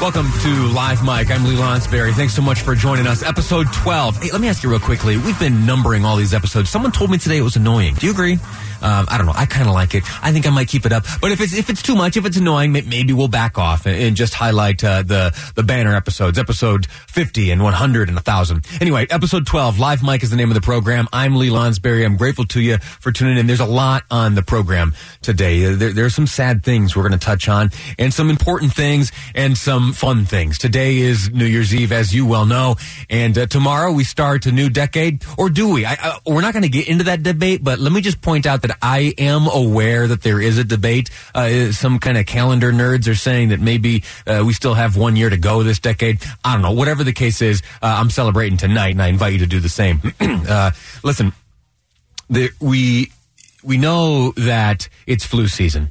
Welcome to Live Mike. I'm Lee Lonsberry. Thanks so much for joining us. Episode 12. Hey, let me ask you real quickly. We've been numbering all these episodes. Someone told me today it was annoying. Do you agree? Um, I don't know. I kind of like it. I think I might keep it up. But if it's if it's too much, if it's annoying, maybe we'll back off and, and just highlight uh, the the banner episodes, episode 50 and 100 and 1000. Anyway, episode 12, Live Mike is the name of the program. I'm Lee Lonsberry. I'm grateful to you for tuning in. There's a lot on the program today. Uh, there, there's some sad things we're going to touch on, and some important things, and some fun things. Today is New Year's Eve, as you well know, and uh, tomorrow we start a new decade, or do we? I, I, we're not going to get into that debate, but let me just point out that I am aware that there is a debate. Uh, some kind of calendar nerds are saying that maybe uh, we still have one year to go this decade. I don't know. Whatever the case is, uh, I'm celebrating tonight, and I invite you to do the same. Uh, listen, the, we we know that it's flu season.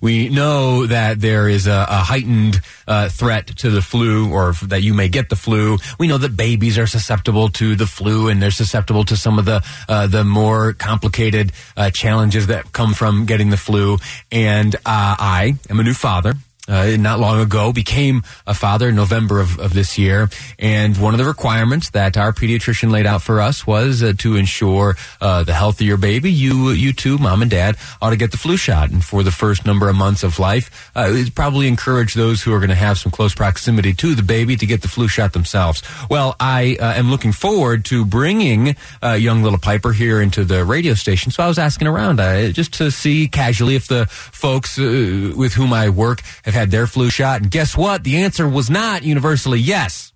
We know that there is a, a heightened uh, threat to the flu or that you may get the flu. We know that babies are susceptible to the flu and they're susceptible to some of the uh, the more complicated uh, challenges that come from getting the flu. And uh, I am a new father uh, not long ago, became a father in November of, of this year. And one of the requirements that our pediatrician laid out for us was uh, to ensure uh, the health of your baby. You, you too, mom and dad, ought to get the flu shot. And for the first number of months of life, uh, it probably encourage those who are going to have some close proximity to the baby to get the flu shot themselves. Well, I uh, am looking forward to bringing uh, young little Piper here into the radio station. So I was asking around just to see casually if the folks with whom I work have have had their flu shot. And guess what? The answer was not universally yes.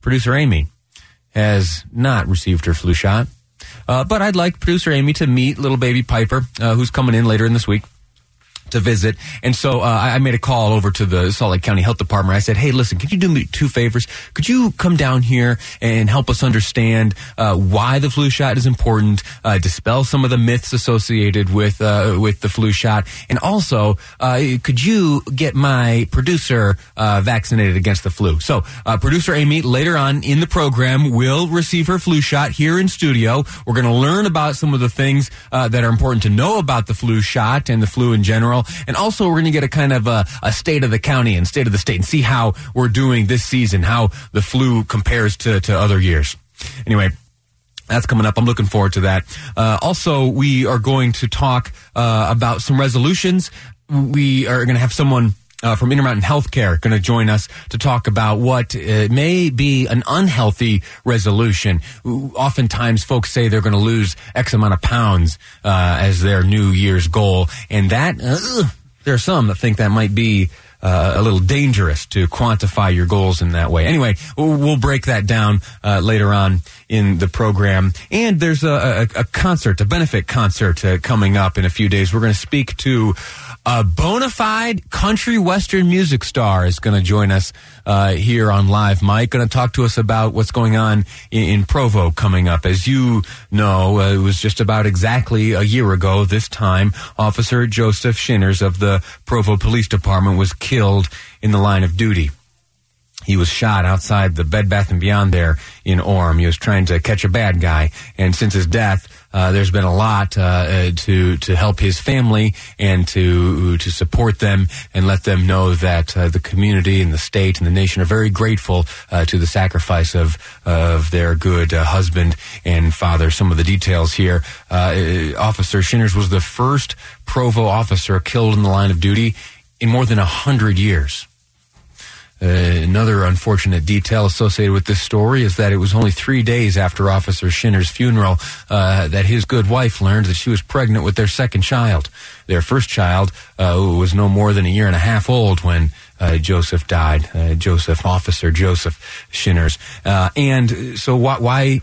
Producer Amy has not received her flu shot. Uh, but I'd like producer Amy to meet little baby Piper, uh, who's coming in later in this week to visit. And so uh, I made a call over to the Salt Lake County Health Department. I said, hey, listen, could you do me two favors? Could you come down here and help us understand uh, why the flu shot is important, uh, dispel some of the myths associated with uh, with the flu shot, and also uh, could you get my producer uh, vaccinated against the flu? So producer Amy later on in the program will receive her flu shot here in studio. We're going to learn about some of the things that are important to know about the flu shot and the flu in general. And also, we're going to get a kind of a, a, state of the county and state of the state and see how we're doing this season, how the flu compares to, to other years. Anyway, that's coming up. I'm looking forward to that. Uh, also, we are going to talk uh, about some resolutions. We are going to have someone uh, from Intermountain Healthcare going to join us to talk about what uh, may be an unhealthy resolution. Oftentimes, folks say they're going to lose X amount of pounds uh, as their New Year's goal, and that uh, there are some that think that might be uh, a little dangerous to quantify your goals in that way. Anyway, we'll, break that down uh, later on in the program. And there's a, a, a concert, a benefit concert coming up in a few days. We're going to speak to a bona fide country western music star is going to join us uh, here on Live Mike. Going to talk to us about what's going on in, in Provo coming up. As you know, uh, it was just about exactly a year ago this time, Officer Joseph Shinners of the Provo Police Department was killed in the line of duty. He was shot outside the Bed Bath and Beyond there in Orem. He was trying to catch a bad guy, and since his death, uh, there's been a lot uh, uh, to to help his family and to to support them and let them know that uh, the community and the state and the nation are very grateful uh, to the sacrifice of of their good husband and father. Some of the details here: Officer Shinners was the first Provo officer killed in the line of duty in more than a hundred years. Uh, another unfortunate detail associated with this story is that it was only three days after Officer Shinner's funeral uh, that his good wife learned that she was pregnant with their second child. Their first child uh, was no more than a year and a half old when uh, Joseph died. Uh, Joseph, Officer Joseph Shinners. and so, wh- why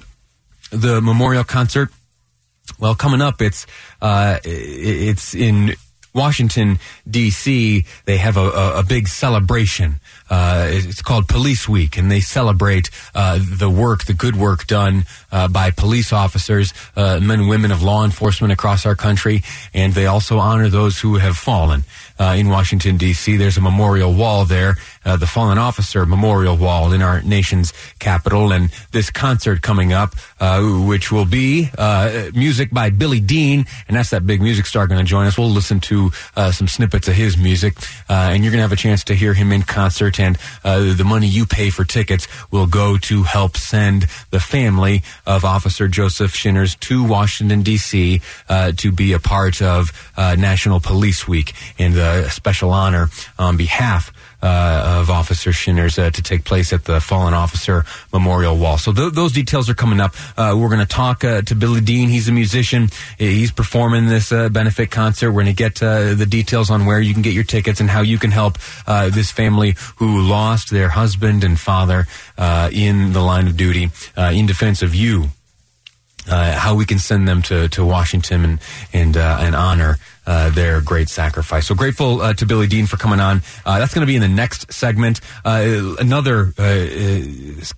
the memorial concert? Well, coming up, it's it's in Washington, D.C., they have a, a, a big celebration. Uh, it's called Police Week, and they celebrate uh, the work, the good work done uh, by police officers, uh, men and women of law enforcement across our country, and they also honor those who have fallen. Uh, in Washington, D.C., there's a memorial wall there, uh, the Fallen Officer Memorial Wall in our nation's capital, and this concert coming up, which will be music by Billy Dean, and that's that big music star going to join us. We'll listen to some snippets of his music, and you're going to have a chance to hear him in concert and uh, the money you pay for tickets will go to help send the family of Officer Joseph Shinners to Washington, D.C. Uh, to be a part of uh, National Police Week and a special honor on behalf uh, of Officer Shinners uh, to take place at the Fallen Officer Memorial Wall. So th- those details are coming up. Uh, we're going to talk uh, to Billy Dean. He's a musician. He's performing this uh, benefit concert. We're going to get uh, the details on where you can get your tickets and how you can help this family who lost their husband and father in the line of duty in defense of you. How we can send them to, to Washington and and and honor uh, their great sacrifice. So grateful uh, to Billy Dean for coming on. Uh, that's going to be in the next segment. Uh, another uh, uh,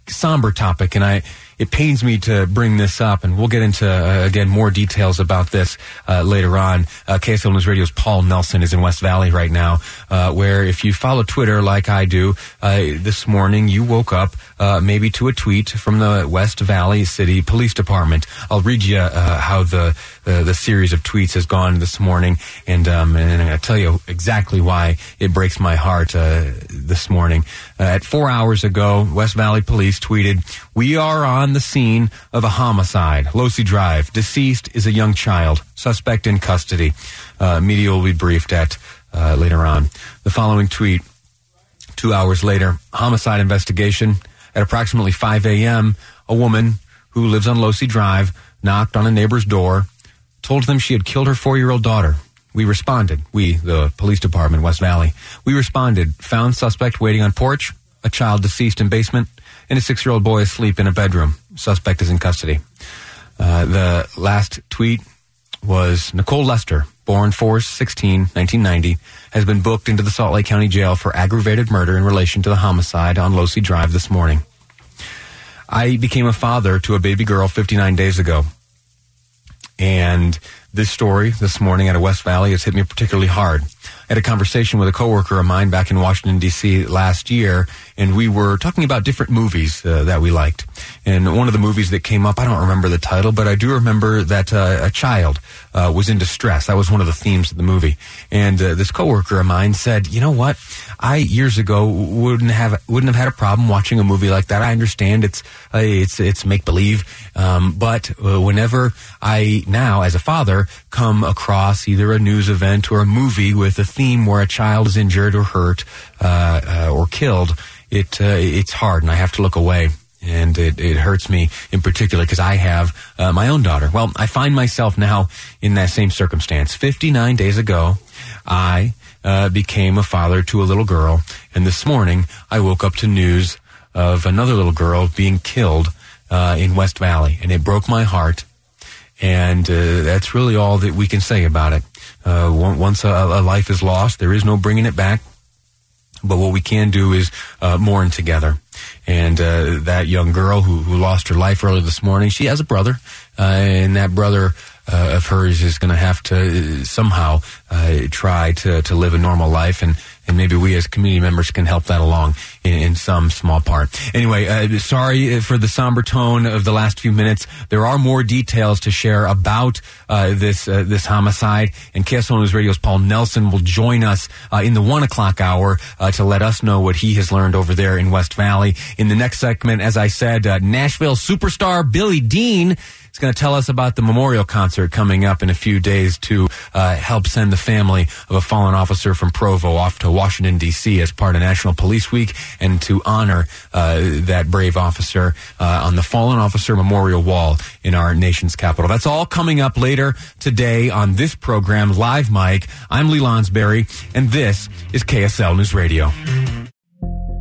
somber topic, and I it pains me to bring this up, and we'll get into uh, again more details about this uh, later on. Uh, KSL News Radio's Paul Nelson is in West Valley right now, uh, where if you follow Twitter like I do, uh, this morning you woke up uh, maybe to a tweet from the West Valley City Police Department. I'll read you how the the series of tweets has gone this morning, and um, and I'm going to tell you exactly why it breaks my heart this morning. at four hours ago, West Valley Police tweeted, "We are on." the scene of a homicide, Losey Drive. Deceased is a young child. Suspect in custody. Uh, media will be briefed at uh, later on. The following tweet, two hours later, homicide investigation. At approximately 5 a.m., a woman who lives on Losey Drive knocked on a neighbor's door, told them she had killed her four year old daughter. We responded. We, the police department, West Valley. We responded, found suspect waiting on porch, a child deceased in basement, and a six year old boy asleep in a bedroom. Suspect is in custody. Uh, the last tweet was Nicole Lester, born 4 16, 1990, has been booked into the Salt Lake County Jail for aggravated murder in relation to the homicide on Losey Drive this morning. I became a father to a baby girl 59 days ago. And this story this morning out of West Valley has hit me particularly hard. I had a conversation with a coworker of mine back in Washington, D.C. last year, and we were talking about different movies uh, that we liked. And one of the movies that came up, I don't remember the title, but I do remember that uh, a child uh, was in distress. That was one of the themes of the movie. And uh, this coworker of mine said, "You know what? I years ago wouldn't have wouldn't have had a problem watching a movie like that. I understand it's uh, it's it's make believe, um, but uh, whenever I now, as a father, come across either a news event or a movie with a theme where a child is injured or hurt or killed." it uh, it's hard, and I have to look away. And it, it hurts me in particular because I have uh, my own daughter. Well, I find myself now in that same circumstance. 59 days ago, I uh, became a father to a little girl. And this morning, I woke up to news of another little girl being killed uh, in West Valley. And it broke my heart. And uh, that's really all that we can say about it. Uh, once a, a, life is lost, there is no bringing it back. But what we can do is uh, mourn together. And uh, that young girl who, who lost her life earlier this morning, she has a brother, uh, and that brother uh, of hers is going to have to uh, somehow uh, try to, to live a normal life and and maybe we as community members can help that along in, in some small part. Anyway, uh, sorry for the somber tone of the last few minutes. There are more details to share about uh, this uh, this homicide, and KSL News Radio's Paul Nelson will join us uh, in the one o'clock hour uh, to let us know what he has learned over there in West Valley. In the next segment, as I said, uh, Nashville superstar Billy Dean He's going to tell us about the memorial concert coming up in a few days to uh, help send the family of a fallen officer from Provo off to Washington, D.C. as part of National Police Week and to honor uh, that brave officer uh, on the Fallen Officer Memorial Wall in our nation's capital. That's all coming up later today on this program, Live Mike. I'm Lee Lonsberry, and this is KSL News Radio.